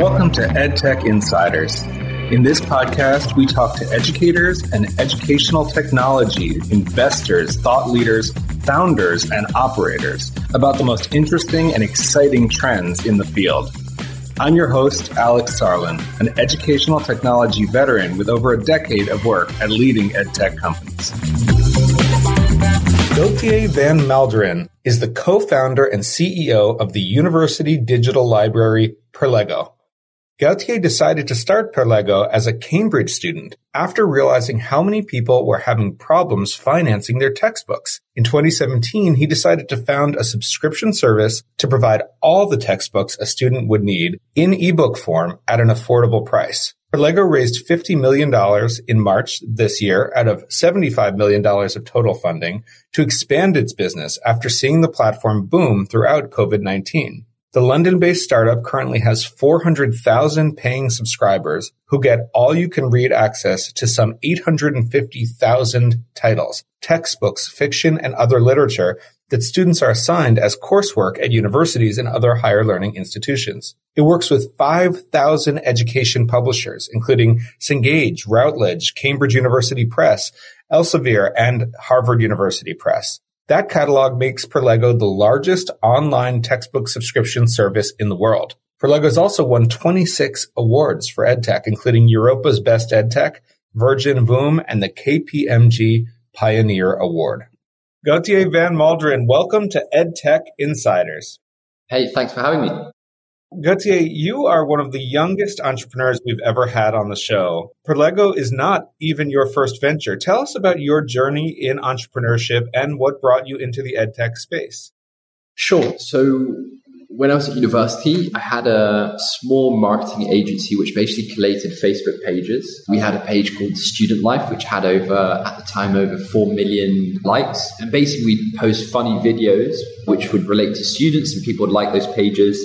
Welcome to EdTech Insiders. In this podcast, we talk to educators and educational technology investors, thought leaders, founders, and operators about the most interesting and exciting trends in the field. I'm your host, Alex Sarlin, an educational technology veteran with over a decade of work at leading edtech companies. Gauthier Van Malderen is the co-founder and CEO of the University Digital Library Perlego. Gauthier decided to start Perlego as a Cambridge student after realizing how many people were having problems financing their textbooks. In 2017, he decided to found a subscription service to provide all the textbooks a student would need in ebook form at an affordable price. Perlego raised $50 million in March this year out of $75 million of total funding to expand its business after seeing the platform boom throughout COVID-19. The London-based startup currently has 400,000 paying subscribers who get all-you-can-read access to some 850,000 titles, textbooks, fiction, and other literature that students are assigned as coursework at universities and other higher learning institutions. It works with 5,000 education publishers, including Cengage, Routledge, Cambridge University Press, Elsevier, and Harvard University Press. That catalog makes Perlego the largest online textbook subscription service in the world. Perlego has also won 26 awards for EdTech, including Europa's Best EdTech, Virgin Voom, and the KPMG Pioneer Award. Gauthier Van Malderen, welcome to EdTech Insiders. Hey, thanks for having me. Gauthier, you are one of the youngest entrepreneurs we've ever had on the show. Perlego is not even your first venture. Tell us about your journey in entrepreneurship and what brought you into the edtech space. Sure. So, when I was at university, I had a small marketing agency which basically collated Facebook pages. We had a page called Student Life, which had over, at the time, over 4 million likes. And basically, we'd post funny videos which would relate to students, and people would like those pages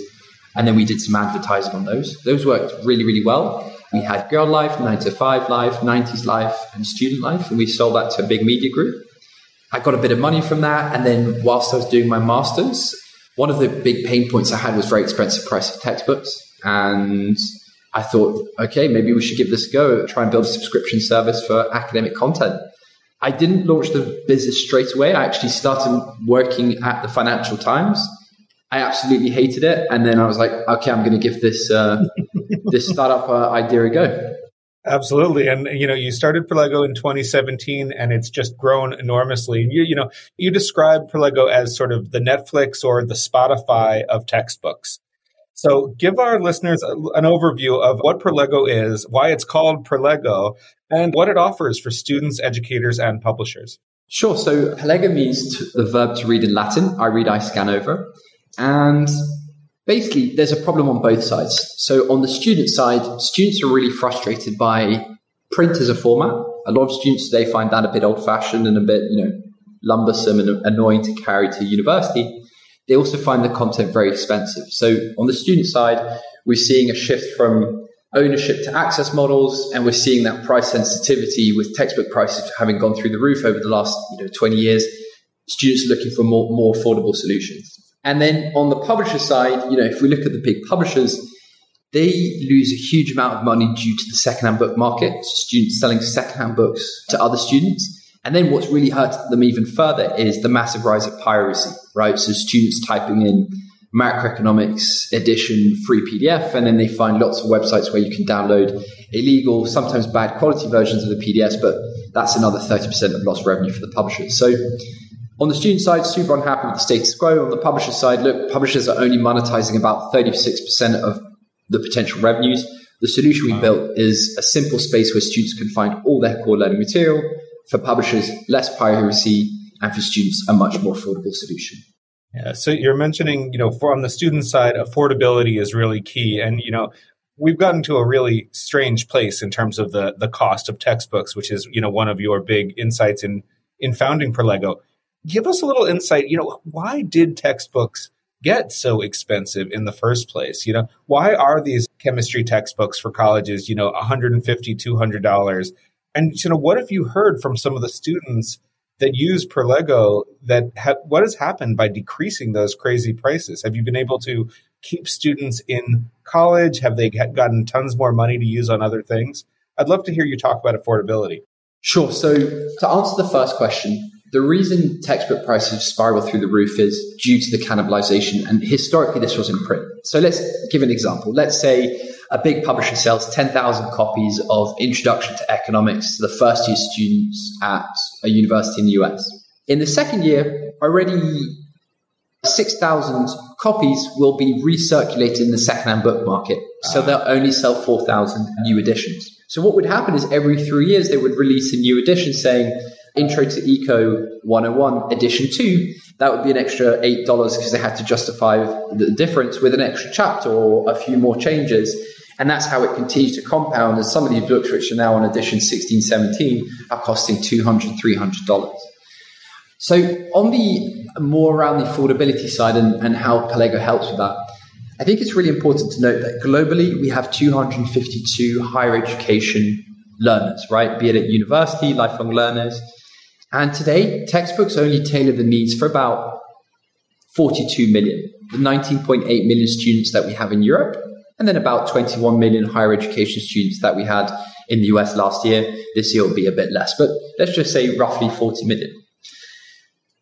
and then we did some advertising on those. Those worked really, really well. We had Girl Life, 9 to 5 Life, 90s Life, and Student Life, and we sold that to a big media group. I got a bit of money from that, and then whilst I was doing my master's, one of the big pain points I had was very expensive price of textbooks. And I thought, okay, maybe we should give this a go, try and build a subscription service for academic content. I didn't launch the business straight away. I actually started working at the Financial Times I absolutely hated it, and then I was like, okay, I'm going to give this uh, this startup uh, idea a go. Absolutely, and you know, you started Perlego in 2017, and it's just grown enormously. You, you know, you describe Perlego as sort of the Netflix or the Spotify of textbooks. So, give our listeners an overview of what Perlego is, why it's called Perlego, and what it offers for students, educators, and publishers. Sure. So, Perlego means the verb to read in Latin. I read, I scan over. And basically, there's a problem on both sides. So on the student side, students are really frustrated by print as a format. A lot of students today find that a bit old fashioned and a bit, you know, lumbersome and annoying to carry to university. They also find the content very expensive. So on the student side, we're seeing a shift from ownership to access models, and we're seeing that price sensitivity with textbook prices having gone through the roof over the last you know 20 years. Students are looking for more, more affordable solutions. And then on the publisher side, you know, if we look at the big publishers, they lose a huge amount of money due to the secondhand book market, students selling secondhand books to other students. And then what's really hurt them even further is the massive rise of piracy, right? So students typing in macroeconomics edition free PDF, and then they find lots of websites where you can download illegal, sometimes bad quality versions of the PDFs, but that's another 30% of lost revenue for the publishers. So on the student side, super unhappy with the status quo. On the publisher side, look, publishers are only monetizing about 36% of the potential revenues. The solution we built is a simple space where students can find all their core learning material. For publishers, less piracy, and for students, a much more affordable solution. Yeah, so you're mentioning, you know, for on the student side, affordability is really key, and you know, we've gotten to a really strange place in terms of the the cost of textbooks, which is you know one of your big insights in in founding Perlego give us a little insight. You know, why did textbooks get so expensive in the first place? You know, why are these chemistry textbooks for colleges, you know, $150, $200? And, you know, what have you heard from some of the students that use Perlego that ha- what has happened by decreasing those crazy prices? Have you been able to keep students in college? Have they gotten tons more money to use on other things? I'd love to hear you talk about affordability. Sure. So, to answer the first question, the reason textbook prices spiral through the roof is due to the cannibalization. And historically, this was in print. So, let's give an example. Let's say a big publisher sells 10,000 copies of Introduction to Economics to the first year students at a university in the US. In the second year, already 6,000 copies will be recirculated in the secondhand book market. So ah. they'll only sell 4,000 new editions. So what would happen is every three years they would release a new edition saying Intro to Eco 101 edition 2. That would be an extra $8 because they had to justify the difference with an extra chapter or a few more changes. And that's how it continues to compound. And some of these books, which are now on edition 16, 17, are costing $200, $300. So on the more around the affordability side and, and how Perlego helps with that, I think it's really important to note that globally we have 252 higher education learners, right? Be it at university, lifelong learners. And today, textbooks only tailor the needs for about 42 million, the 19.8 million students that we have in Europe, and then about 21 million higher education students that we had in the US last year. This year will be a bit less, but let's just say roughly 40 million.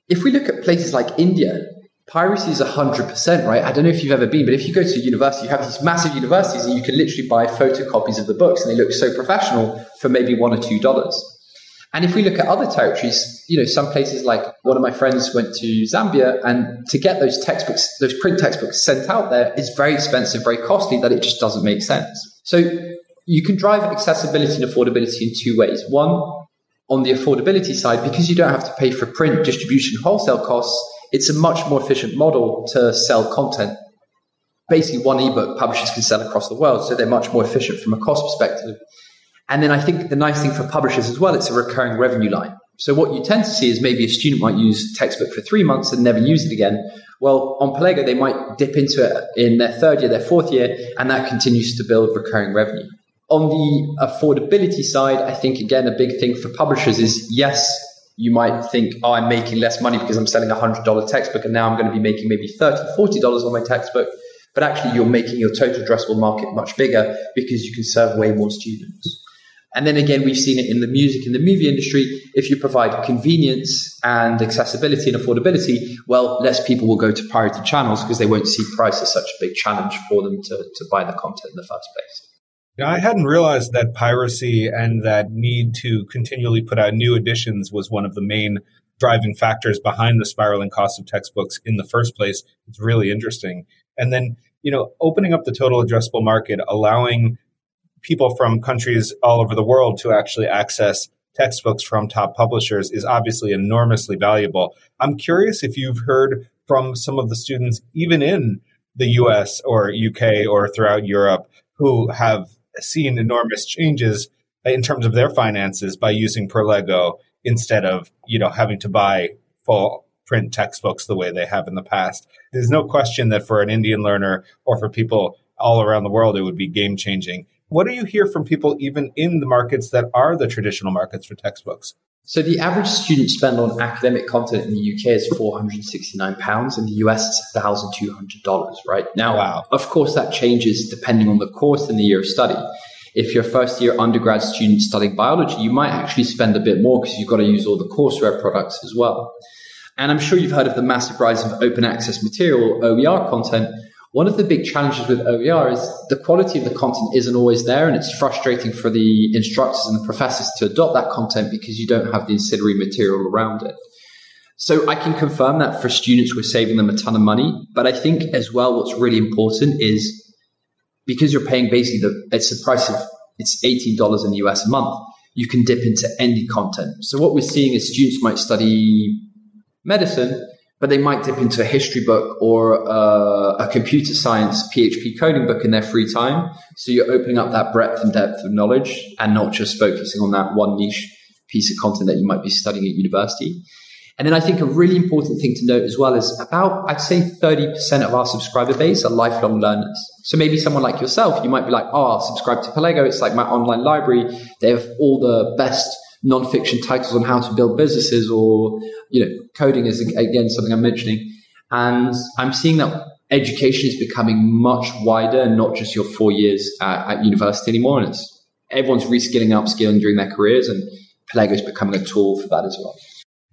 If we look at places like India, piracy is 100%, right? I don't know if you've ever been, but if you go to a university, you have these massive universities and you can literally buy photocopies of the books and they look so professional for maybe one or two dollars. And if we look at other territories, you know, some places like one of my friends went to Zambia and to get those textbooks, those print textbooks sent out there is very expensive, very costly that it just doesn't make sense. So you can drive accessibility and affordability in two ways. One, on the affordability side, because you don't have to pay for print, distribution, wholesale costs, it's a much more efficient model to sell content. Basically, one ebook publishers can sell across the world, so they're much more efficient from a cost perspective. And then I think the nice thing for publishers as well, it's a recurring revenue line. So what you tend to see is maybe a student might use textbook for three months and never use it again. Well, on Perlego, they might dip into it in their third year, their fourth year, and that continues to build recurring revenue. On the affordability side, I think again, a big thing for publishers is yes, you might think, oh, I'm making less money because I'm selling a $100 textbook and now I'm going to be making maybe $30, $40 on my textbook. But actually, you're making your total addressable market much bigger because you can serve way more students. And then again, we've seen it in the music and the movie industry. If you provide convenience and accessibility and affordability, well, less people will go to pirated channels because they won't see price as such a big challenge for them to, to buy the content in the first place. Yeah, I hadn't realized that piracy and that need to continually put out new editions was one of the main driving factors behind the spiraling cost of textbooks in the first place. It's really interesting. And then, you know, opening up the total addressable market, allowing people from countries all over the world to actually access textbooks from top publishers is obviously enormously valuable. I'm curious if you've heard from some of the students, even in the US or UK or throughout Europe, who have seen enormous changes in terms of their finances by using Perlego instead of, you know, having to buy full print textbooks the way they have in the past. There's no question that for an Indian learner or for people all around the world, it would be game changing. What do you hear from people even in the markets that are the traditional markets for textbooks? So the average student spend on academic content in the UK is £469. In the US, it's $1,200, right? Now, wow. of course, that changes depending on the course and the year of study. If you're a first year undergrad student studying biology, you might actually spend a bit more because you've got to use all the courseware products as well. And I'm sure you've heard of the massive rise of open access material, OER content, one of the big challenges with OER is the quality of the content isn't always there, and it's frustrating for the instructors and the professors to adopt that content because you don't have the ancillary material around it. So I can confirm that for students, we're saving them a ton of money. But I think as well, what's really important is because you're paying basically the, it's the price of, it's $18 in the US a month. You can dip into any content. So what we're seeing is students might study medicine, but they might dip into a history book or uh, a computer science PHP coding book in their free time. So you're opening up that breadth and depth of knowledge and not just focusing on that one niche piece of content that you might be studying at university. And then I think a really important thing to note as well is about, I'd say 30% of our subscriber base are lifelong learners. So maybe someone like yourself, you might be like, oh, I'll subscribe to Perlego. It's like my online library. They have all the best non-fiction titles on how to build businesses or, you know, coding is again something I'm mentioning. And I'm seeing that education is becoming much wider and not just your four years at, at university anymore. And it's, everyone's reskilling, upskilling during their careers, and Perlego is becoming a tool for that as well.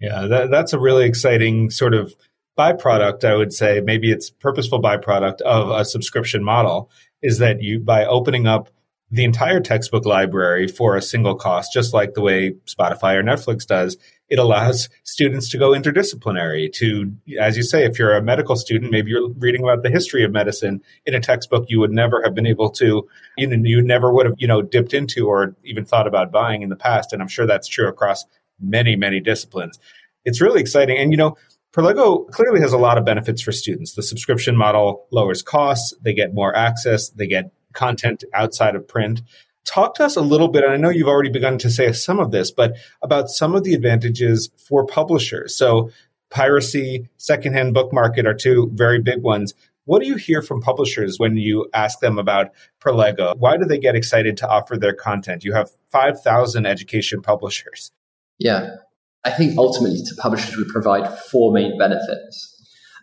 Yeah, that, that's a really exciting sort of byproduct, I would say. Maybe it's purposeful byproduct of a subscription model is that you, by opening up the entire textbook library for a single cost, just like the way Spotify or Netflix does, it allows students to go interdisciplinary to, as you say, if you're a medical student, maybe you're reading about the history of medicine in a textbook you would never have been able to, you know, you never would have, you know, dipped into or even thought about buying in the past. And I'm sure that's true across many, many disciplines. It's really exciting. And, you know, Perlego clearly has a lot of benefits for students. The subscription model lowers costs, they get more access, they get content outside of print. Talk to us a little bit, and I know you've already begun to say some of this, but about some of the advantages for publishers. So, piracy, secondhand book market are two very big ones. What do you hear from publishers when you ask them about Perlego? Why do they get excited to offer their content? You have 5,000 education publishers. Yeah, I think ultimately to publishers we provide four main benefits.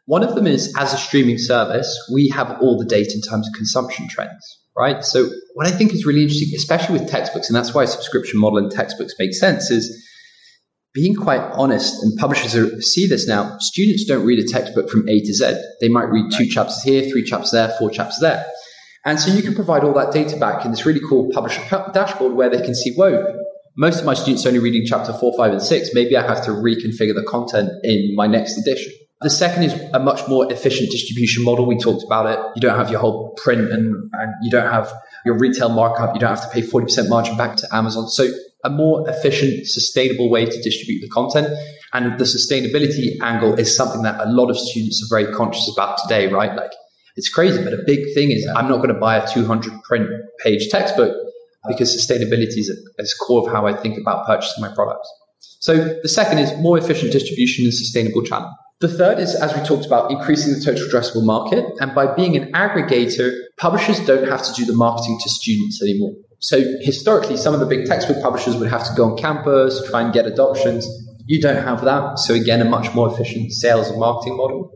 One of them is as a streaming service, we have all the data in terms of consumption trends, right? So what I think is really interesting, especially with textbooks, and that's why a subscription model in textbooks makes sense, is being quite honest, and publishers are, see this now, students don't read a textbook from A to Z. They might read two chapters here, three chapters there, four chapters there. And so you can provide all that data back in this really cool publisher dashboard where they can see, whoa, most of my students are only reading chapter four, five, and six. Maybe I have to reconfigure the content in my next edition. The second is a much more efficient distribution model. We talked about it. You don't have your whole print and, and you don't have your retail markup. You don't have to pay 40% margin back to Amazon. So a more efficient, sustainable way to distribute the content. And the sustainability angle is something that a lot of students are very conscious about today, right? Like it's crazy, but a big thing is I'm not going to buy a 200 print page textbook because sustainability is at core of how I think about purchasing my products. So the second is more efficient distribution and sustainable channel. The third is, as we talked about, increasing the total addressable market. And by being an aggregator, publishers don't have to do the marketing to students anymore. So historically, some of the big textbook publishers would have to go on campus, try and get adoptions. You don't have that. So again, a much more efficient sales and marketing model.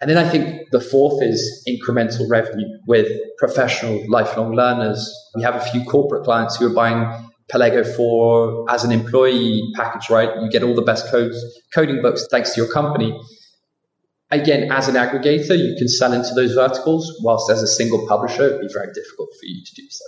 And then I think the fourth is incremental revenue with professional lifelong learners. We have a few corporate clients who are buying Perlego for as an employee package, right? You get all the best codes, coding books thanks to your company. Again, as an aggregator, you can sell into those verticals, whilst as a single publisher, it'd be very difficult for you to do so.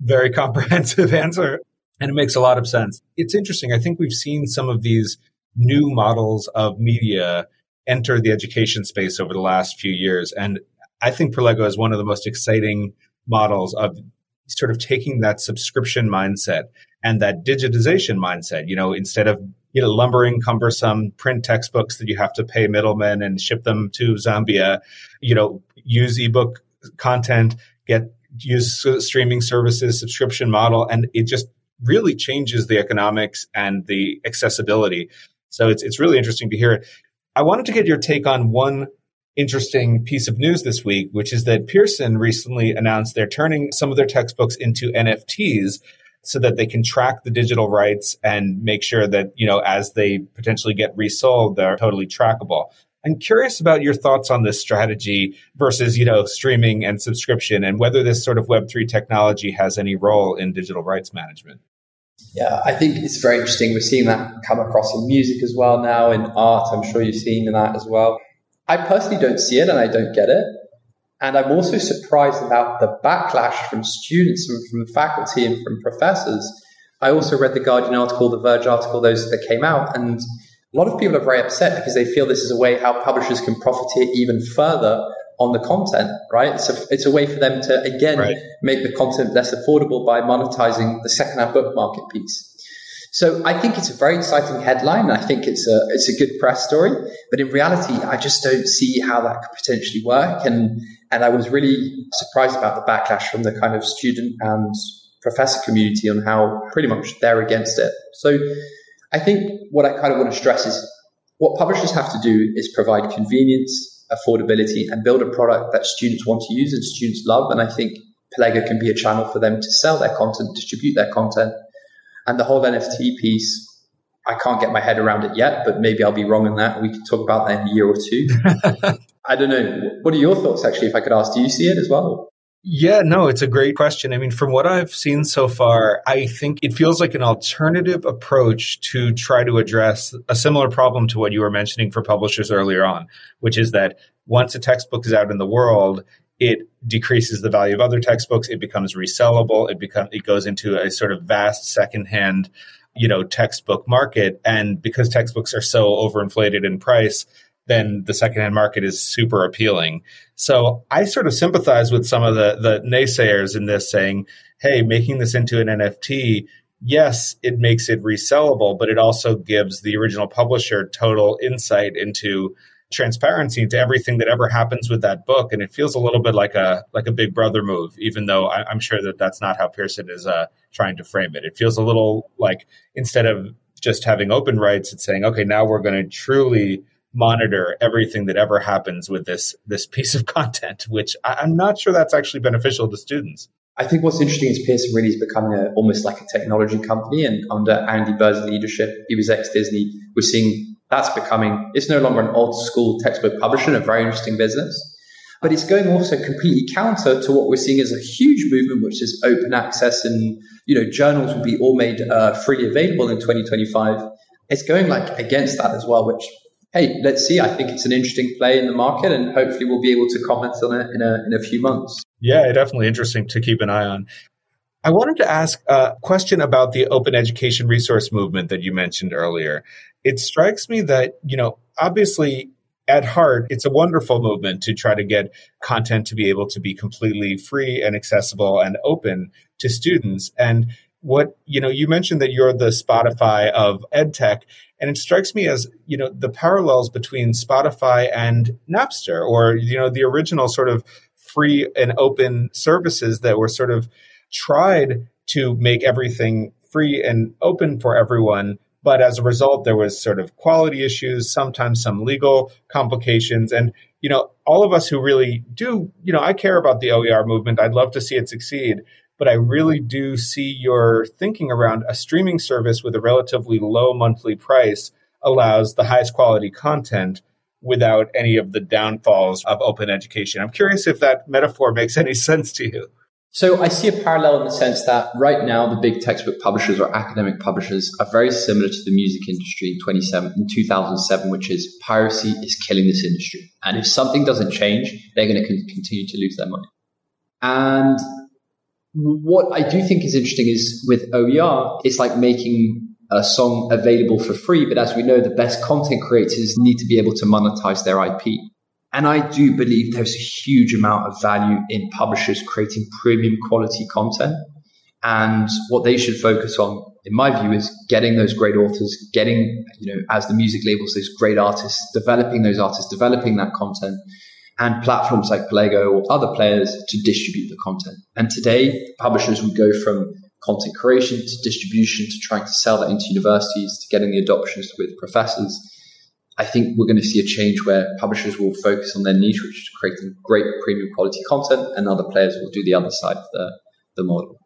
Very comprehensive answer. And it makes a lot of sense. It's interesting. I think we've seen some of these new models of media enter the education space over the last few years. And I think Perlego is one of the most exciting models of sort of taking that subscription mindset and that digitization mindset. You know, instead of you know lumbering, cumbersome print textbooks that you have to pay middlemen and ship them to Zambia, you know, use ebook content, get use streaming services, subscription model, and it just really changes the economics and the accessibility. So it's it's really interesting to hear it. I wanted to get your take on one interesting piece of news this week, which is that Pearson recently announced they're turning some of their textbooks into NFTs so that they can track the digital rights and make sure that, you know, as they potentially get resold, they're totally trackable. I'm curious about your thoughts on this strategy versus, you know, streaming and subscription and whether this sort of Web3 technology has any role in digital rights management. Yeah, I think it's very interesting. We're seeing that come across in music as well now, in art. I'm sure you've seen that as well. I personally don't see it and I don't get it. And I'm also surprised about the backlash from students and from faculty and from professors. I also read the Guardian article, the Verge article, those that came out, and a lot of people are very upset because they feel this is a way how publishers can profiteer even further on the content, right? So it's a way for them to again right. make the content less affordable by monetizing the secondhand book market piece. So I think it's a very exciting headline. I think it's a it's a good press story, but in reality, I just don't see how that could potentially work. And and I was really surprised about the backlash from the kind of student and professor community on how pretty much they're against it. So I think what I kind of want to stress is what publishers have to do is provide convenience, affordability, and build a product that students want to use and students love. And I think Perlego can be a channel for them to sell their content, distribute their content, and the whole NFT piece, I can't get my head around it yet, but maybe I'll be wrong in that. We can talk about that in a year or two. I don't know. What are your thoughts, actually, if I could ask? Do you see it as well? Yeah, no, it's a great question. I mean, from what I've seen so far, I think it feels like an alternative approach to try to address a similar problem to what you were mentioning for publishers earlier on, which is that once a textbook is out in the world, it decreases the value of other textbooks. It becomes resellable. It becomes it goes into a sort of vast secondhand, you know, textbook market. And because textbooks are so overinflated in price, then the secondhand market is super appealing. So I sort of sympathize with some of the, the naysayers in this saying, hey, making this into an NFT, yes, it makes it resellable, but it also gives the original publisher total insight into transparency into everything that ever happens with that book and it feels a little bit like a like a big brother move even though I, am sure that that's not how pearson is uh, trying to frame it it feels a little like instead of just having open rights it's saying okay now we're going to truly monitor everything that ever happens with this this piece of content, which I, am not sure that's actually beneficial to students. I think what's interesting is Pearson really is becoming a, almost like a technology company, and under Andy Bird's leadership, he was ex Disney. We're seeing that's becoming it's no longer an old school textbook publisher, a very interesting business. But it's going also completely counter to what we're seeing as a huge movement, which is open access, and you know journals will be all made uh, freely available in 2025. It's going like against that as well, which hey, let's see. I think it's an interesting play in the market, and hopefully we'll be able to comment on it in a, in a few months. Yeah, definitely interesting to keep an eye on. I wanted to ask a question about the open education resource movement that you mentioned earlier. It strikes me that, you know, obviously at heart, it's a wonderful movement to try to get content to be able to be completely free and accessible and open to students. And what, you know, you mentioned that you're the Spotify of EdTech. And it strikes me as, you know, the parallels between Spotify and Napster or, you know, the original sort of free and open services that were sort of tried to make everything free and open for everyone. But as a result, there was sort of quality issues, sometimes some legal complications. And, you know, all of us who really do, you know, I care about the OER movement. I'd love to see it succeed but I really do see your thinking around a streaming service with a relatively low monthly price allows the highest quality content without any of the downfalls of open education. I'm curious if that metaphor makes any sense to you. So I see a parallel in the sense that right now the big textbook publishers or academic publishers are very similar to the music industry in 27 in 2007, which is piracy is killing this industry. And if something doesn't change, they're going to continue to lose their money. And what I do think is interesting is with OER, it's like making a song available for free. But as we know, the best content creators need to be able to monetize their IP. And I do believe there's a huge amount of value in publishers creating premium quality content. And what they should focus on, in my view, is getting those great authors, getting, you know, as the music labels, those great artists, developing those artists, developing that content, and platforms like Perlego or other players to distribute the content. And today, publishers would go from content creation to distribution to trying to sell that into universities to getting the adoptions with professors. I think we're going to see a change where publishers will focus on their niche, which is creating great premium quality content, and other players will do the other side of the, the model.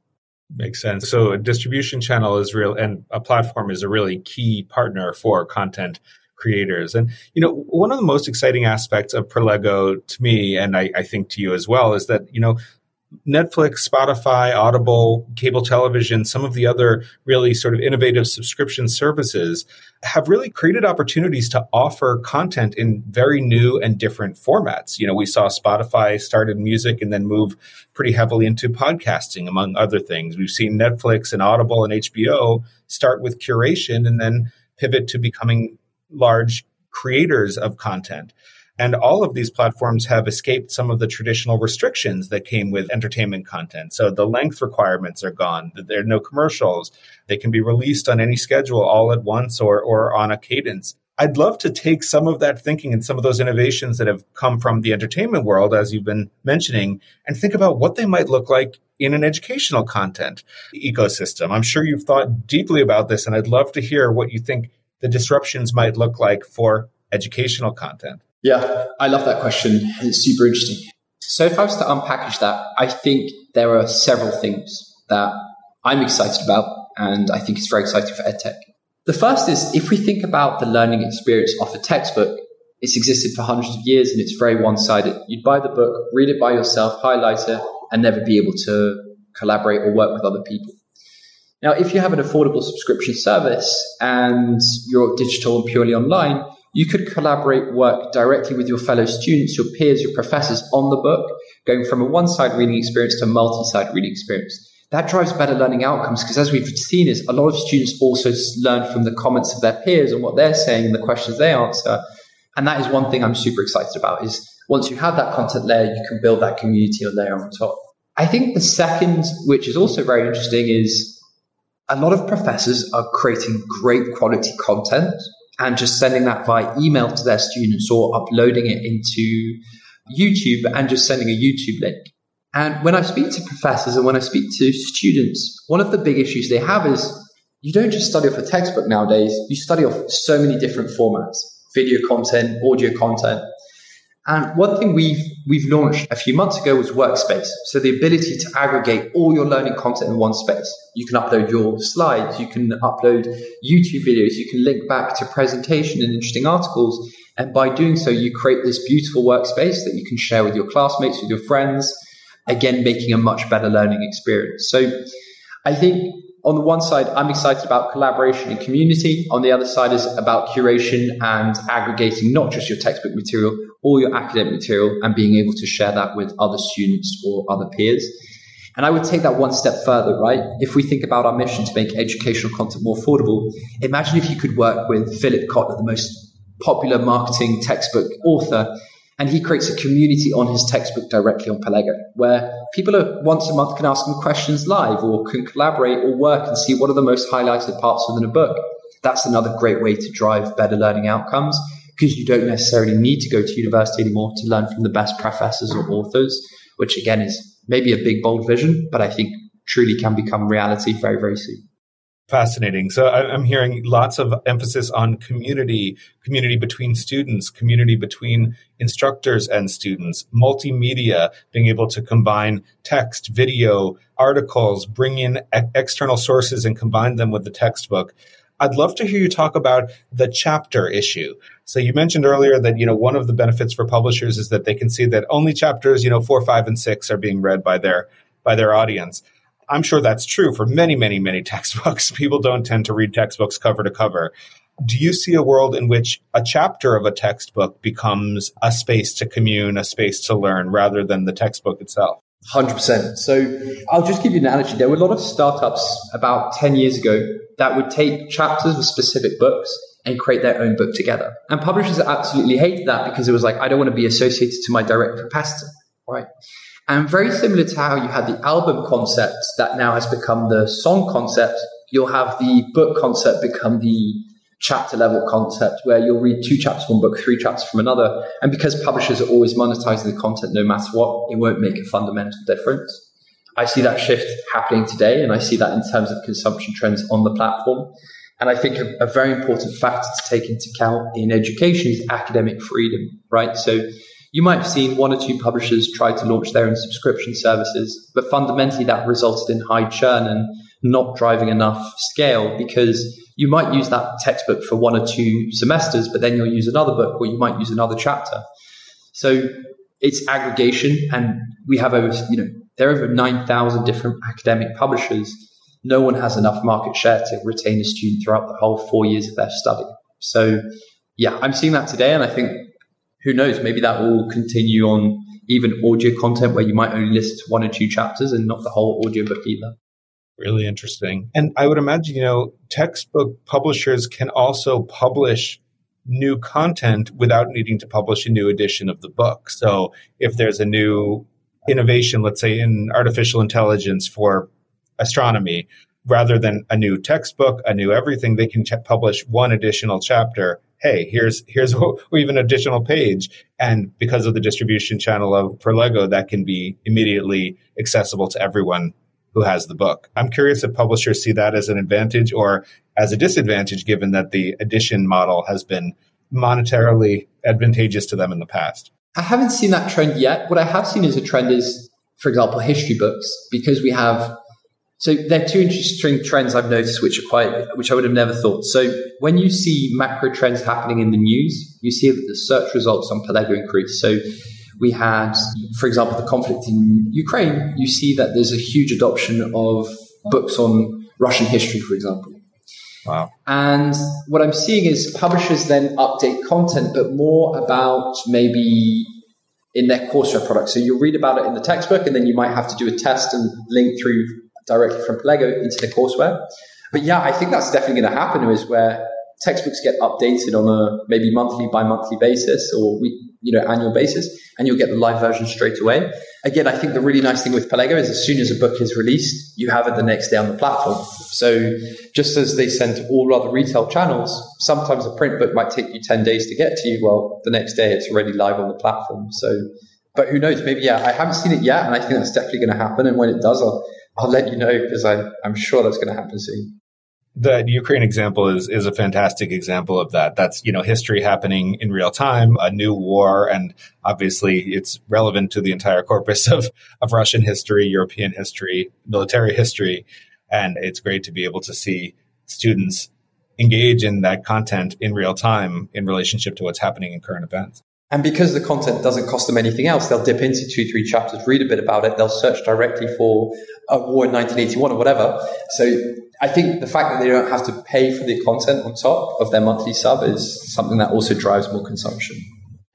Makes sense. So a distribution channel is real and a platform is a really key partner for content creators. And, you know, one of the most exciting aspects of Perlego to me, and I, I think to you as well, is that, you know, Netflix, Spotify, Audible, cable television, some of the other really sort of innovative subscription services have really created opportunities to offer content in very new and different formats. You know, we saw Spotify started music and then move pretty heavily into podcasting, among other things. We've seen Netflix and Audible and HBO start with curation and then pivot to becoming large creators of content. And all of these platforms have escaped some of the traditional restrictions that came with entertainment content. So the length requirements are gone. There are no commercials. They can be released on any schedule all at once or, or on a cadence. I'd love to take some of that thinking and some of those innovations that have come from the entertainment world, as you've been mentioning, and think about what they might look like in an educational content ecosystem. I'm sure you've thought deeply about this, and I'd love to hear what you think the disruptions might look like for educational content? Yeah, I love that question. It's super interesting. So, if I was to unpackage that, I think there are several things that I'm excited about, and I think it's very exciting for EdTech. The first is if we think about the learning experience of a textbook, it's existed for hundreds of years and it's very one sided. You'd buy the book, read it by yourself, highlight it, and never be able to collaborate or work with other people. Now, if you have an affordable subscription service and you're digital and purely online, you could collaborate, work directly with your fellow students, your peers, your professors on the book, going from a one side reading experience to a multi side reading experience. That drives better learning outcomes because, as we've seen, is a lot of students also learn from the comments of their peers and what they're saying and the questions they answer. And that is one thing I'm super excited about is once you have that content layer, you can build that community layer on top. I think the second, which is also very interesting, is a lot of professors are creating great quality content and just sending that via email to their students or uploading it into YouTube and just sending a YouTube link. And when I speak to professors and when I speak to students, one of the big issues they have is you don't just study off a textbook nowadays, you study off so many different formats video content, audio content. And one thing we've we've launched a few months ago was Workspace. So the ability to aggregate all your learning content in one space. You can upload your slides, you can upload YouTube videos, you can link back to presentation and interesting articles. And by doing so, you create this beautiful workspace that you can share with your classmates, with your friends, again, making a much better learning experience. So I think on the one side, I'm excited about collaboration and community. On the other side is about curation and aggregating not just your textbook material, all your academic material and being able to share that with other students or other peers. And I would take that one step further, right? If we think about our mission to make educational content more affordable, imagine if you could work with Philip Kotler, the most popular marketing textbook author, and he creates a community on his textbook directly on Perlego, where people are, once a month can ask him questions live or can collaborate or work and see what are the most highlighted parts within a book. That's another great way to drive better learning outcomes because you don't necessarily need to go to university anymore to learn from the best professors or authors, which again is maybe a big, bold vision, but I think truly can become reality very, very soon. Fascinating. So I'm hearing lots of emphasis on community, community between students, community between instructors and students, multimedia, being able to combine text, video, articles, bring in external sources and combine them with the textbook. I'd love to hear you talk about the chapter issue. So you mentioned earlier that, you know, one of the benefits for publishers is that they can see that only chapters, you know, four, five, and six are being read by their by their audience. I'm sure that's true for many, many, many textbooks. People don't tend to read textbooks cover to cover. Do you see a world in which a chapter of a textbook becomes a space to commune, a space to learn, rather than the textbook itself? 100%. So I'll just give you an analogy. There were a lot of startups about 10 years ago that would take chapters of specific books and create their own book together. And publishers absolutely hated that because it was like, I don't want to be associated to my direct competitor, right? And very similar to how you had the album concept that now has become the song concept, you'll have the book concept become the chapter level concept where you'll read two chapters from one book, three chapters from another. And because publishers are always monetizing the content no matter what, it won't make a fundamental difference. I see that shift happening today, and I see that in terms of consumption trends on the platform. And I think a, a very important factor to take into account in education is academic freedom, right? So you might have seen one or two publishers try to launch their own subscription services, but fundamentally that resulted in high churn and not driving enough scale because you might use that textbook for one or two semesters, but then you'll use another book or you might use another chapter. So it's aggregation and we have over, you know, there are over 9,000 different academic publishers. No one has enough market share to retain a student throughout the whole four years of their study. So yeah, I'm seeing that today. And I think who knows, maybe that will continue on even audio content where you might only list one or two chapters and not the whole audiobook either. Really interesting. And I would imagine, you know, textbook publishers can also publish new content without needing to publish a new edition of the book. So if there's a new innovation, let's say in artificial intelligence for astronomy, rather than a new textbook, a new everything, they can ch- publish one additional chapter hey, here's here's or even additional page, and because of the distribution channel of Perlego, that can be immediately accessible to everyone who has the book. I'm curious if publishers see that as an advantage or as a disadvantage, given that the edition model has been monetarily advantageous to them in the past. I haven't seen that trend yet. What I have seen as a trend is, for example, history books, because we have So there are two interesting trends I've noticed, which are quite, which I would have never thought. So when you see macro trends happening in the news, you see that the search results on Perlego increase. So we had, for example, the conflict in Ukraine. You see that there's a huge adoption of books on Russian history, for example. Wow. And what I'm seeing is publishers then update content, but more about maybe in their courseware product. So you'll read about it in the textbook, and then you might have to do a test and link through directly from Perlego into the courseware. But yeah, I think that's definitely going to happen is where textbooks get updated on a maybe monthly, bi-monthly basis or week, you know, annual basis, and you'll get the live version straight away. Again, I think the really nice thing with Perlego is as soon as a book is released, you have it the next day on the platform. So just as they send to all other retail channels, sometimes a print book might take you 10 days to get to you. Well, the next day it's already live on the platform. So, but who knows? Maybe, yeah, I haven't seen it yet, and I think that's definitely going to happen. And when it does, I'll, I'll let you know because I'm sure that's going to happen soon the Ukraine example is is a fantastic example of that. That's you know history happening in real time, a new war, and obviously it's relevant to the entire corpus of of Russian history, European history, military history, and it's great to be able to see students engage in that content in real time in relationship to what's happening in current events. And because the content doesn't cost them anything else, they'll dip into two, three chapters, read a bit about it. They'll search directly for a war in 1981 or whatever. So I think the fact that they don't have to pay for the content on top of their monthly sub is something that also drives more consumption.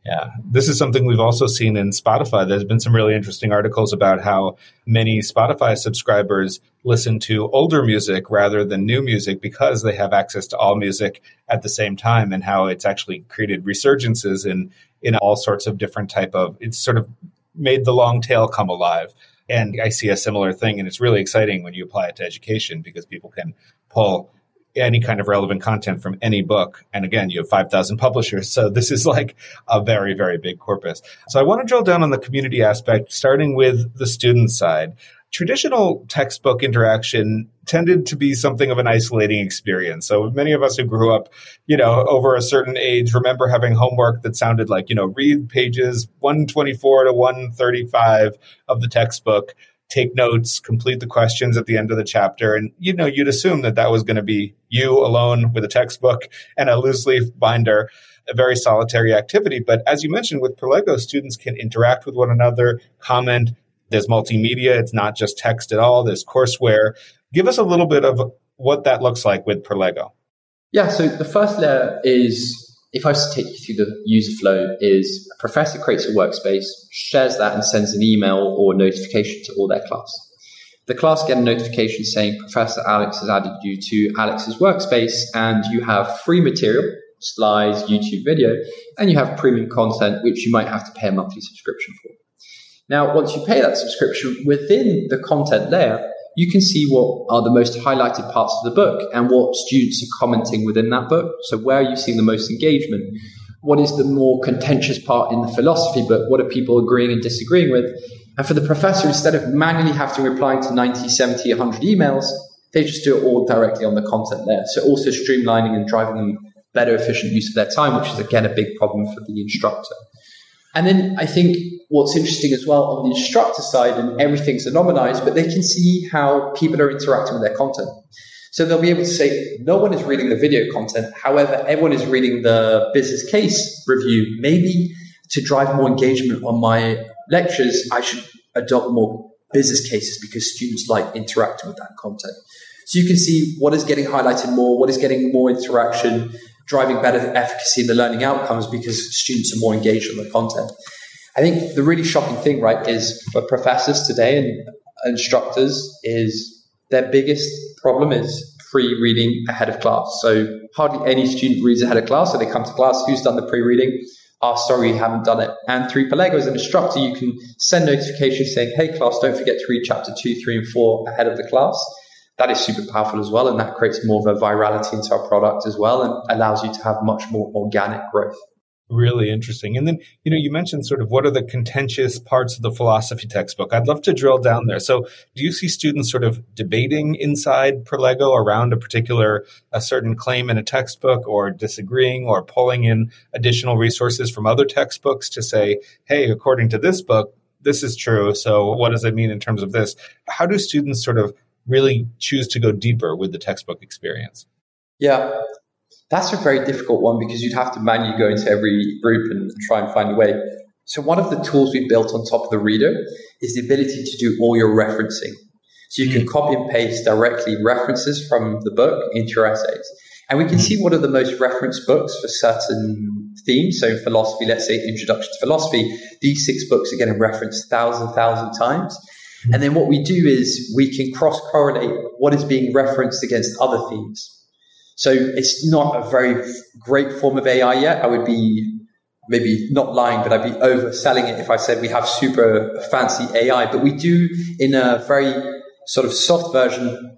Yeah, this is something we've also seen in Spotify. There's been some really interesting articles about how many Spotify subscribers listen to older music rather than new music because they have access to all music at the same time and how it's actually created resurgences in in all sorts of different type of it's sort of made the long tail come alive. And I see a similar thing and it's really exciting when you apply it to education because people can pull any kind of relevant content from any book. And again, you have 5,000 publishers. So this is like a very, very big corpus. So I want to drill down on the community aspect, starting with the student side. Traditional textbook interaction tended to be something of an isolating experience. So many of us who grew up, you know, over a certain age remember having homework that sounded like, you know, read pages 124 to 135 of the textbook take notes, complete the questions at the end of the chapter. And, you know, you'd assume that that was going to be you alone with a textbook and a loose leaf binder, a very solitary activity. But as you mentioned with Perlego, students can interact with one another, comment. There's multimedia. It's not just text at all. There's courseware. Give us a little bit of what that looks like with Perlego. Yeah. So the first layer is if I was to take you through the user flow, is a professor creates a workspace, shares that, and sends an email or notification to all their class. The class get a notification saying Professor Alex has added you to Alex's workspace, and you have free material, slides, YouTube video, and you have premium content, which you might have to pay a monthly subscription for. Now, once you pay that subscription, within the content layer, you can see what are the most highlighted parts of the book and what students are commenting within that book. So where are you seeing the most engagement? What is the more contentious part in the philosophy book? What are people agreeing and disagreeing with? And for the professor, instead of manually having to reply to 90, 70, 100 emails, they just do it all directly on the content there. So also streamlining and driving them better efficient use of their time, which is again a big problem for the instructor. And then I think what's interesting as well on the instructor side, and everything's anonymized, but they can see how people are interacting with their content. So they'll be able to say, no one is reading the video content. However, everyone is reading the business case review. Maybe to drive more engagement on my lectures, I should adopt more business cases because students like interacting with that content. So you can see what is getting highlighted more, what is getting more interaction, driving better efficacy in the learning outcomes because students are more engaged on the content. I think the really shocking thing, right, is for professors today and instructors is their biggest problem is pre-reading ahead of class. So hardly any student reads ahead of class. So they come to class, who's done the pre-reading? Oh, sorry, you haven't done it. And through Perlego as an instructor, you can send notifications saying, hey, class, don't forget to read chapter two, three, and four ahead of the class that is super powerful as well. And that creates more of a virality into our product as well and allows you to have much more organic growth. Really interesting. And then, you know, you mentioned sort of what are the contentious parts of the philosophy textbook. I'd love to drill down there. So do you see students sort of debating inside Perlego around a particular, a certain claim in a textbook or disagreeing or pulling in additional resources from other textbooks to say, hey, according to this book, this is true. So what does it mean in terms of this? How do students sort of really choose to go deeper with the textbook experience? Yeah, that's a very difficult one because you'd have to manually go into every group and try and find a way. So one of the tools we built on top of the reader is the ability to do all your referencing. So you can hmm. copy and paste directly references from the book into your essays. And we can hmm. see what are the most referenced books for certain themes. So in philosophy, let's say Introduction to Philosophy, these six books are getting referenced thousand, thousand times. And then what we do is we can cross correlate what is being referenced against other themes. So it's not a very great form of AI yet. I would be maybe not lying, but I'd be overselling it if I said we have super fancy AI, but we do in a very sort of soft version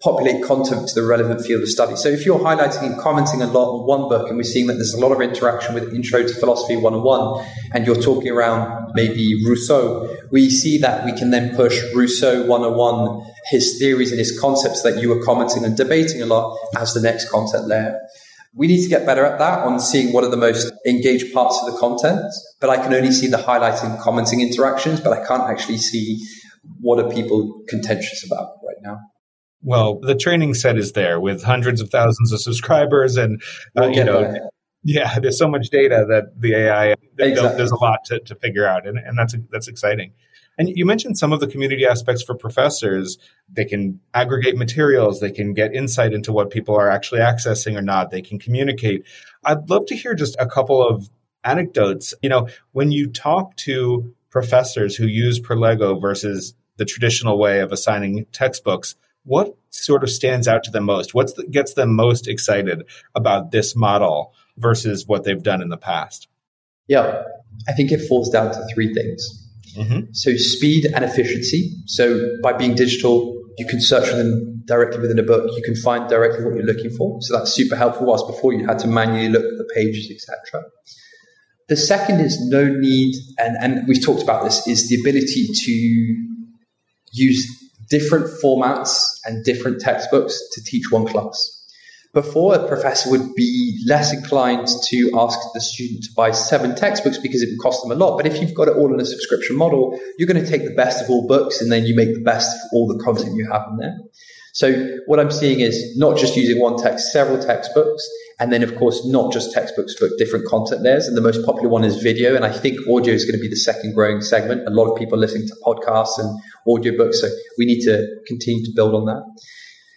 populate content to the relevant field of study. So if you're highlighting and commenting a lot on one book, and we're seeing that there's a lot of interaction with Intro to Philosophy 101, and you're talking around maybe Rousseau, we see that we can then push Rousseau 101, his theories and his concepts that you were commenting and debating a lot as the next content layer. We need to get better at that on seeing what are the most engaged parts of the content, but I can only see the highlighting, commenting interactions, but I can't actually see what are people contentious about right now. Well, the training set is there with hundreds of thousands of subscribers, and uh, you know, there. yeah, there's so much data that the AI exactly. there's a lot to, to figure out, and, and that's that's exciting. And you mentioned some of the community aspects for professors. They can aggregate materials, they can get insight into what people are actually accessing or not, they can communicate. I'd love to hear just a couple of anecdotes. You know, when you talk to professors who use Perlego versus the traditional way of assigning textbooks, what sort of stands out to them most? What gets them most excited about this model versus what they've done in the past? Yeah, I think it falls down to three things. Mm-hmm. So, speed and efficiency. So, by being digital, you can search for them directly within a book. You can find directly what you're looking for. So, that's super helpful. Whilst before you had to manually look at the pages, etc. The second is no need, and, and we've talked about this, is the ability to use different formats and different textbooks to teach one class. Before, a professor would be less inclined to ask the student to buy seven textbooks because it would cost them a lot. But if you've got it all in a subscription model, you're going to take the best of all books and then you make the best of all the content you have in there. So what I'm seeing is not just using one text, several textbooks, and then of course not just textbooks, but different content layers. And the most popular one is video. And I think audio is going to be the second growing segment. A lot of people are listening to podcasts and audiobooks. So we need to continue to build on that.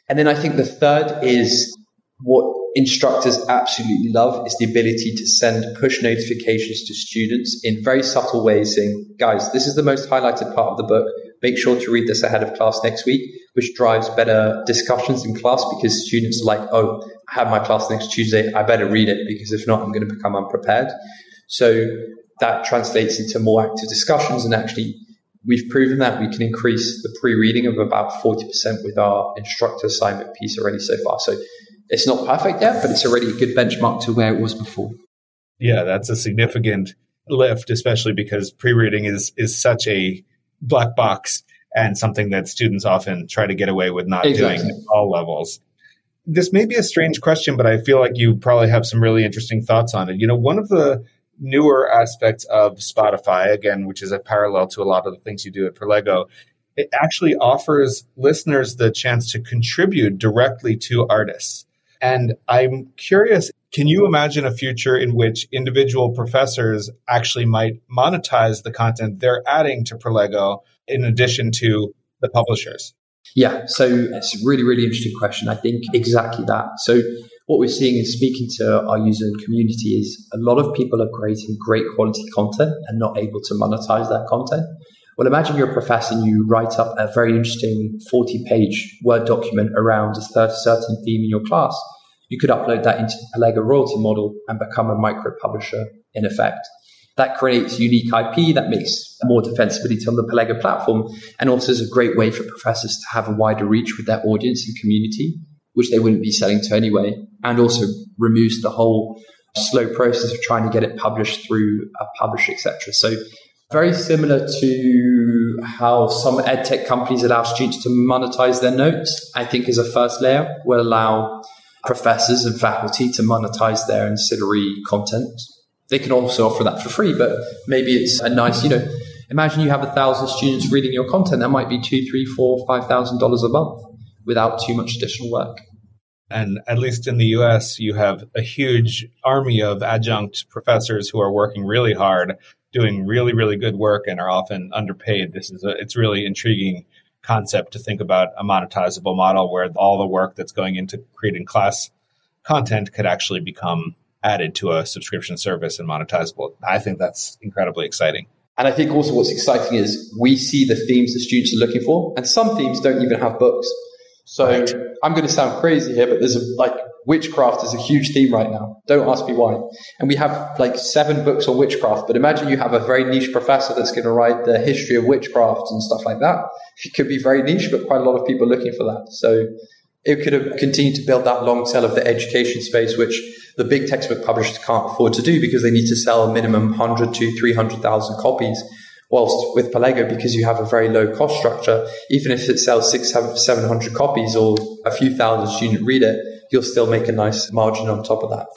And then I think the third is what instructors absolutely love is the ability to send push notifications to students in very subtle ways saying, guys, this is the most highlighted part of the book. Make sure to read this ahead of class next week, which drives better discussions in class because students are like, oh, I have my class next Tuesday. I better read it because if not, I'm going to become unprepared. So that translates into more active discussions and actually we've proven that we can increase the pre-reading of about 40% with our instructor assignment piece already so far. So it's not perfect yet, but it's already a good benchmark to where it was before. Yeah, that's a significant lift, especially because pre-reading is is such a black box and something that students often try to get away with not exactly. doing at all levels. This may be a strange question, but I feel like you probably have some really interesting thoughts on it. You know, one of the newer aspects of Spotify, again, which is a parallel to a lot of the things you do at Perlego, it actually offers listeners the chance to contribute directly to artists. And I'm curious, can you imagine a future in which individual professors actually might monetize the content they're adding to Perlego in addition to the publishers? Yeah, so it's a really, really interesting question. I think exactly that. So what we're seeing in speaking to our user community is a lot of people are creating great quality content and not able to monetize that content. Well, imagine you're a professor and you write up a very interesting 40 page Word document around a certain theme in your class. You could upload that into the Perlego royalty model and become a micro publisher in effect. That creates unique IP that makes more defensibility on the Perlego platform and also is a great way for professors to have a wider reach with their audience and community, which they wouldn't be selling to anyway, and also removes the whole slow process of trying to get it published through a publisher, etc. So very similar to how some edtech companies allow students to monetize their notes, I think is a first layer will allow professors and faculty to monetize their ancillary content they can also offer that for free, but maybe it's a nice, you know, Imagine you have a thousand students reading your content. That might be two, three, four, five thousand dollars a month without too much additional work. And at least in the US, you have a huge army of adjunct professors who are working really hard, doing really, really good work, and are often underpaid. This is a, it's really intriguing concept to think about a monetizable model where all the work that's going into creating class content could actually become added to a subscription service and monetizable. I think that's incredibly exciting. And I think also what's exciting is we see the themes the students are looking for, and some themes don't even have books. So right. I'm going to sound crazy here, but there's a, like witchcraft is a huge theme right now. Don't ask me why. And we have like seven books on witchcraft, but imagine you have a very niche professor that's going to write the history of witchcraft and stuff like that. It could be very niche, but quite a lot of people are looking for that. So it could have continued to build that long tail of the education space, which the big textbook publishers can't afford to do because they need to sell a minimum 100 to 300,000 copies Whilst with Perlego, because you have a very low cost structure, even if it sells six, seven hundred copies or a few thousand students read it, you'll still make a nice margin on top of that.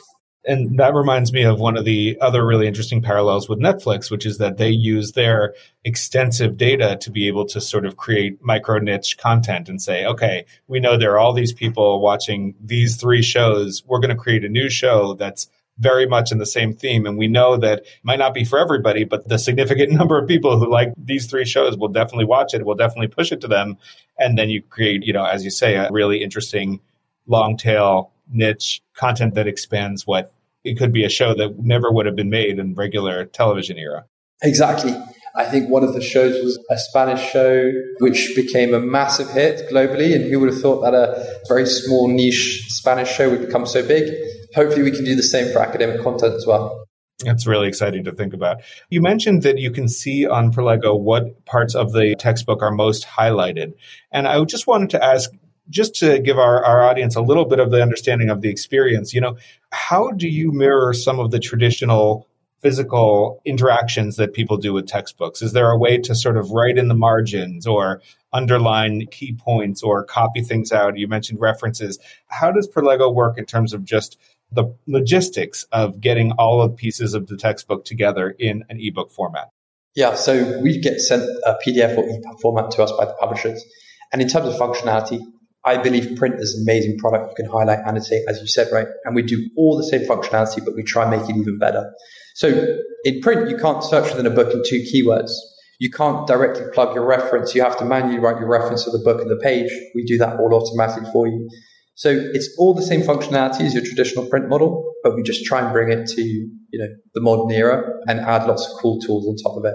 And that reminds me of one of the other really interesting parallels with Netflix, which is that they use their extensive data to be able to sort of create micro niche content and say, okay, we know there are all these people watching these three shows. We're going to create a new show that's very much in the same theme. And we know that it might not be for everybody, but the significant number of people who like these three shows will definitely watch it, will definitely push it to them. And then you create, you know, as you say, a really interesting long tail niche content that expands what it could be a show that never would have been made in regular television era. Exactly. I think one of the shows was a Spanish show which became a massive hit globally. And who would have thought that a very small niche Spanish show would become so big? Hopefully we can do the same for academic content as well. That's really exciting to think about. You mentioned that you can see on Perlego what parts of the textbook are most highlighted. And I just wanted to ask, just to give our, our audience a little bit of the understanding of the experience, you know, how do you mirror some of the traditional physical interactions that people do with textbooks? Is there a way to sort of write in the margins or underline key points or copy things out? You mentioned references. How does Perlego work in terms of just the logistics of getting all of pieces of the textbook together in an ebook format? Yeah, so we get sent a PDF or EPUB format to us by the publishers. And in terms of functionality, I believe print is an amazing product. You can highlight, annotate, as you said, right? And we do all the same functionality, but we try and make it even better. So in print, you can't search within a book in two keywords. You can't directly plug your reference. You have to manually write your reference of the book and the page. We do that all automatically for you. So it's all the same functionality as your traditional print model, but we just try and bring it to, you know, the modern era and add lots of cool tools on top of it.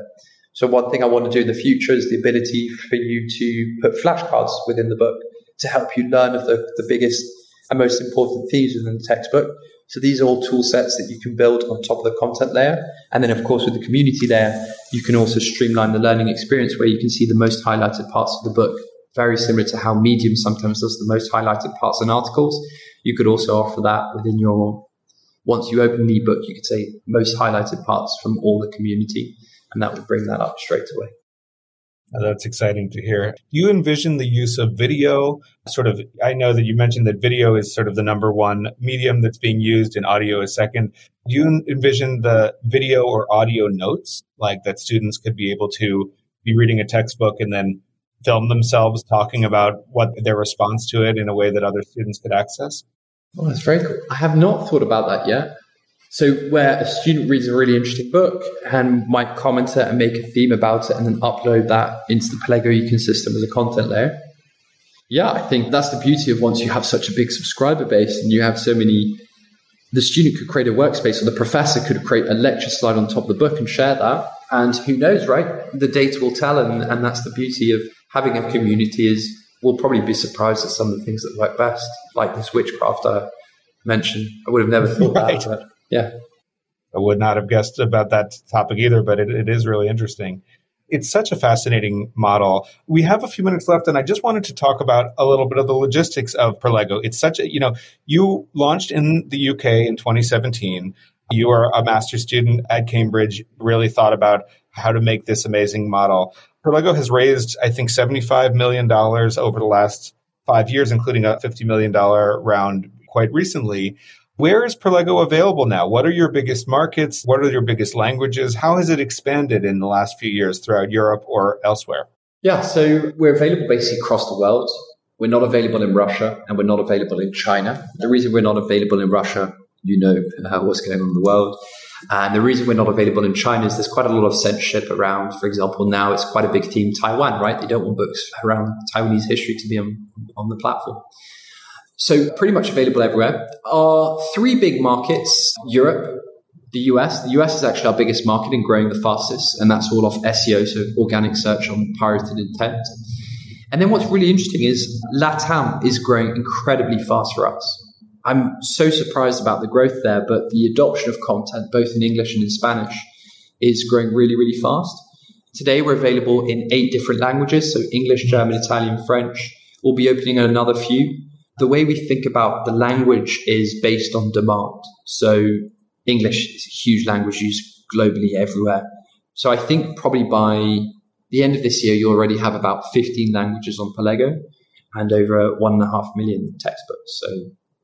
So one thing I want to do in the future is the ability for you to put flashcards within the book to help you learn of the, the biggest and most important themes within the textbook. So these are all tool sets that you can build on top of the content layer. And then of course with the community layer, you can also streamline the learning experience where you can see the most highlighted parts of the book very similar to how Medium sometimes does the most highlighted parts and articles. You could also offer that within your, once you open the ebook, you could say most highlighted parts from all the community, and that would bring that up straight away. Uh, that's exciting to hear. Do you envision the use of video? Sort of, I know that you mentioned that video is sort of the number one medium that's being used and audio is second. Do you envision the video or audio notes, like that students could be able to be reading a textbook and then film themselves talking about what their response to it in a way that other students could access? Oh, that's very cool. I have not thought about that yet. So, where a student reads a really interesting book and might comment it and make a theme about it and then upload that into the Perlego ecosystem as a content layer. Yeah, I think that's the beauty of once you have such a big subscriber base and you have so many. The student could create a workspace or the professor could create a lecture slide on top of the book and share that. And who knows, right? The data will tell, and, and that's the beauty of having a community is we'll probably be surprised at some of the things that work best, like this witchcraft I mentioned. I would have never thought right. that, but yeah. I would not have guessed about that topic either, but it, it is really interesting. It's such a fascinating model. We have a few minutes left, and I just wanted to talk about a little bit of the logistics of Perlego. It's such a, you know, you launched in the UK in 2017. You are a master's student at Cambridge, really thought about how to make this amazing model. Perlego has raised, I think, $75 million over the last five years, including a $50 million round quite recently. Where is Perlego available now? What are your biggest markets? What are your biggest languages? How has it expanded in the last few years throughout Europe or elsewhere? Yeah, so we're available basically across the world. We're not available in Russia and we're not available in China. The reason we're not available in Russia, you know uh, what's going on in the world. Uh, and the reason we're not available in China is there's quite a lot of censorship around. For example, now it's quite a big theme Taiwan, right? They don't want books around Taiwanese history to be on, on the platform. So pretty much available everywhere. Our three big markets, Europe, the US. The US is actually our biggest market and growing the fastest, and that's all off SEO, so organic search on pirated intent. And then what's really interesting is LATAM is growing incredibly fast for us. I'm so surprised about the growth there, but the adoption of content, both in English and in Spanish, is growing really, really fast. Today, we're available in eight different languages, so English, German, Italian, French. We'll be opening another few. The way we think about the language is based on demand. So English is a huge language used globally everywhere. So I think probably by the end of this year, you'll already have about 15 languages on Perlego and over one and a half million textbooks. So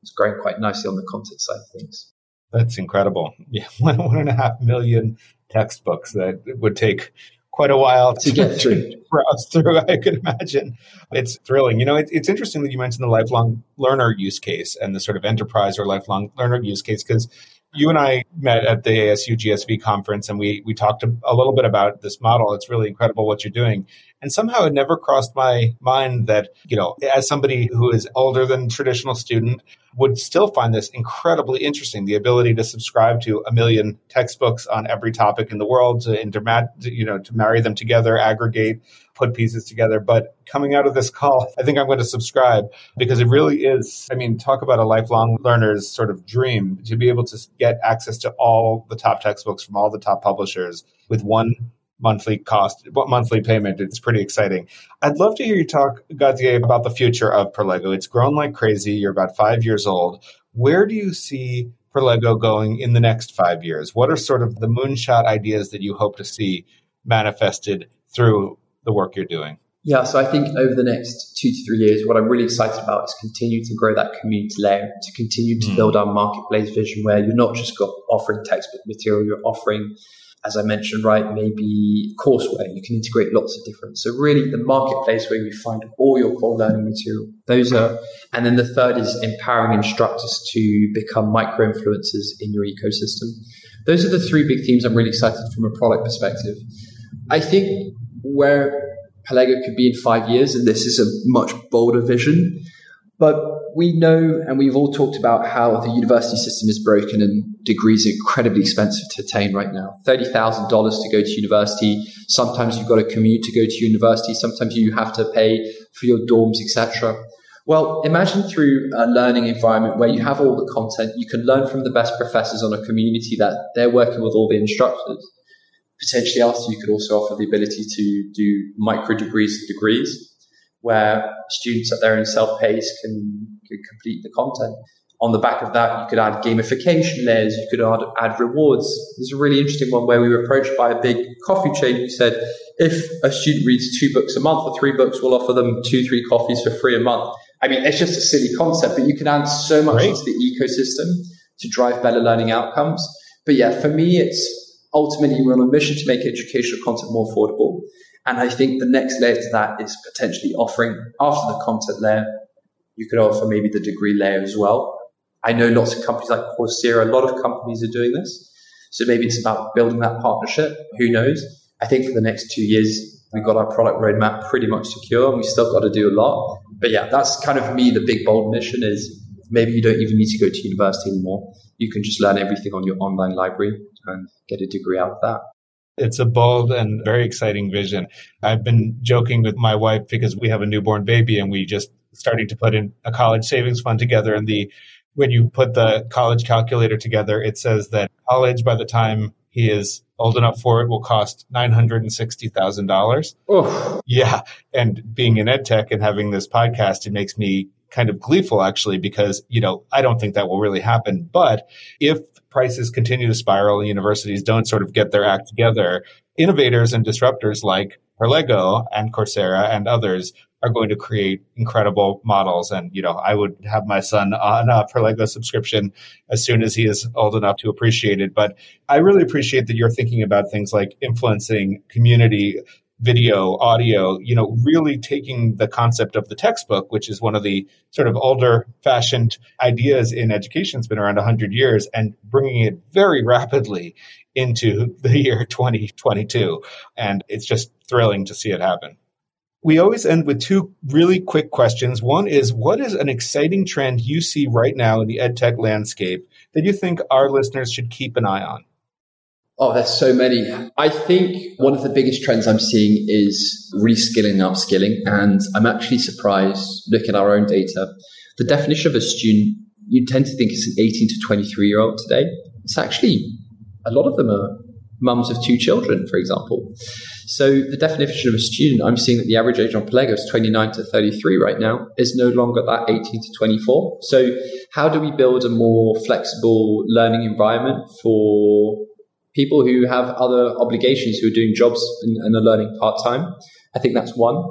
it's growing quite nicely on the content side of things. That's incredible. Yeah, one, one and a half million textbooks that would take quite a while to, to get through. browse through, I could imagine. It's thrilling. You know, it, it's interesting that you mentioned the lifelong learner use case and the sort of enterprise or lifelong learner use case because you and I met at the ASU GSV conference and we we talked a, a, little bit about this model. It's really incredible what you're doing. And somehow it never crossed my mind that, you know, as somebody who is older than traditional student would still find this incredibly interesting, the ability to subscribe to a million textbooks on every topic in the world to, intermat, you know, to marry them together, aggregate, put pieces together. But coming out of this call, I think I'm going to subscribe because it really is, I mean, talk about a lifelong learner's sort of dream to be able to get access to all the top textbooks from all the top publishers with one monthly cost, what monthly payment. It's pretty exciting. I'd love to hear you talk, Gauthier, about the future of Perlego. It's grown like crazy. You're about five years old. Where do you see Perlego going in the next five years? What are sort of the moonshot ideas that you hope to see manifested through the work you're doing? Yeah, so I think over the next two to three years, what I'm really excited about is continue to grow that community layer, to continue to mm. build our marketplace vision where you're not just offering textbook material, you're offering as I mentioned, right, maybe courseware. You can integrate lots of different. So really the marketplace where you find all your core learning material. Those are, and then the third is empowering instructors to become micro influencers in your ecosystem. Those are the three big themes I'm really excited from a product perspective. I think where Perlego could be in five years, and this is a much bolder vision, but we know, and we've all talked about how the university system is broken and degrees are incredibly expensive to attain right now. $30,000 to go to university. Sometimes you've got to commute to go to university. Sometimes you have to pay for your dorms, etc. Well, imagine through a learning environment where you have all the content, you can learn from the best professors on a community that they're working with all the instructors. Potentially after you could also offer the ability to do micro degrees and degrees where students at their own self pace can, can complete the content. On the back of that, you could add gamification layers, you could add, add rewards. There's a really interesting one where we were approached by a big coffee chain who said, if a student reads two books a month or three books, we'll offer them two, three coffees for free a month. I mean, it's just a silly concept, but you can add so much into the ecosystem to drive better learning outcomes. But yeah, for me, it's ultimately we're on a mission to make educational content more affordable. And I think the next layer to that is potentially offering after the content layer, you could offer maybe the degree layer as well. I know lots of companies like Coursera, a lot of companies are doing this. So maybe it's about building that partnership. Who knows? I think for the next two years, we've got our product roadmap pretty much secure and we still got to do a lot. But yeah, that's kind of me. The big bold mission is maybe you don't even need to go to university anymore. You can just learn everything on your online library and get a degree out of that. It's a bold and very exciting vision. I've been joking with my wife because we have a newborn baby and we just starting to put in a college savings fund together and the when you put the college calculator together it says that college by the time he is old enough for it will cost $960,000. Oh. Yeah. And being in ed tech and having this podcast, it makes me kind of gleeful actually because, you know, I don't think that will really happen. But if prices continue to spiral and universities don't sort of get their act together, innovators and disruptors like Perlego and Coursera and others are going to create incredible models. And, you know, I would have my son on uh, a Perlego subscription as soon as he is old enough to appreciate it. But I really appreciate that you're thinking about things like influencing community video, audio, you know, really taking the concept of the textbook, which is one of the sort of older fashioned ideas in education, it's been around 100 years, and bringing it very rapidly into the year 2022. And it's just thrilling to see it happen. We always end with two really quick questions. One is what is an exciting trend you see right now in the edtech landscape that you think our listeners should keep an eye on? Oh, there's so many. I think one of the biggest trends I'm seeing is reskilling and upskilling. And I'm actually surprised, looking at our own data, the definition of a student, you tend to think it's an 18 to 23 year old today. It's actually, a lot of them are mums of two children, for example. So the definition of a student, I'm seeing that the average age on Perlego is 29 to 33 right now, is no longer that 18 to 24. So how do we build a more flexible learning environment for people who have other obligations who are doing jobs and, and are learning part time. I think that's one.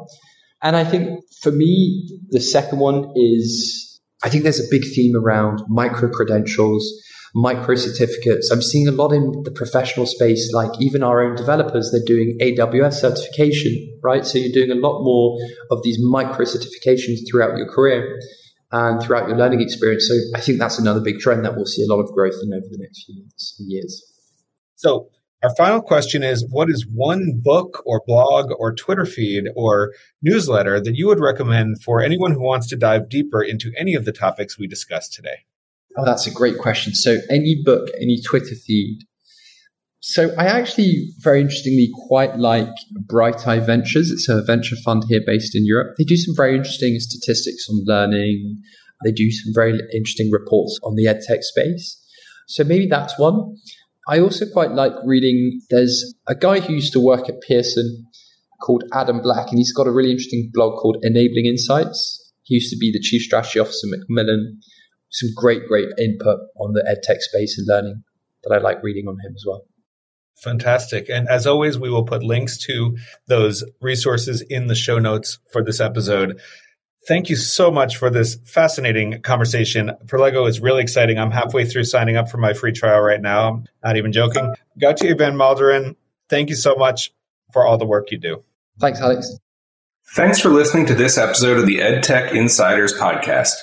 And I think for me, the second one is I think there's a big theme around micro credentials, micro certificates. I'm seeing a lot in the professional space, like even our own developers, they're doing AWS certification, right? So you're doing a lot more of these micro certifications throughout your career and throughout your learning experience. So I think that's another big trend that we'll see a lot of growth in over the next few months years. So, our final question is What is one book or blog or Twitter feed or newsletter that you would recommend for anyone who wants to dive deeper into any of the topics we discussed today? Oh, that's a great question. So, any book, any Twitter feed. So, I actually, very interestingly, quite like Brighteye Ventures. It's a venture fund here based in Europe. They do some very interesting statistics on learning. They do some very interesting reports on the edtech space. So, maybe that's one. I also quite like reading. There's a guy who used to work at Pearson called Adam Black, and he's got a really interesting blog called Enabling Insights. He used to be the chief strategy officer at Macmillan. Some great, great input on the edtech space and learning that I like reading on him as well. Fantastic. And as always, we will put links to those resources in the show notes for this episode. Thank you so much for this fascinating conversation. Perlego is really exciting. I'm halfway through signing up for my free trial right now. I'm not even joking. Gauthier Van Malderen, thank you so much for all the work you do. Thanks, Alex. Thanks for listening to this episode of the EdTech Insiders podcast.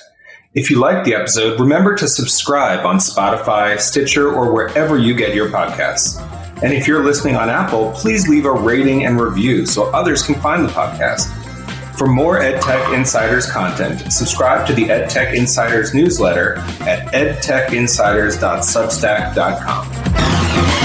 If you liked the episode, remember to subscribe on Spotify, Stitcher, or wherever you get your podcasts. And if you're listening on Apple, please leave a rating and review so others can find the podcast. For more EdTech Insiders content, subscribe to the EdTech Insiders newsletter at edtechinsiders.substack.com.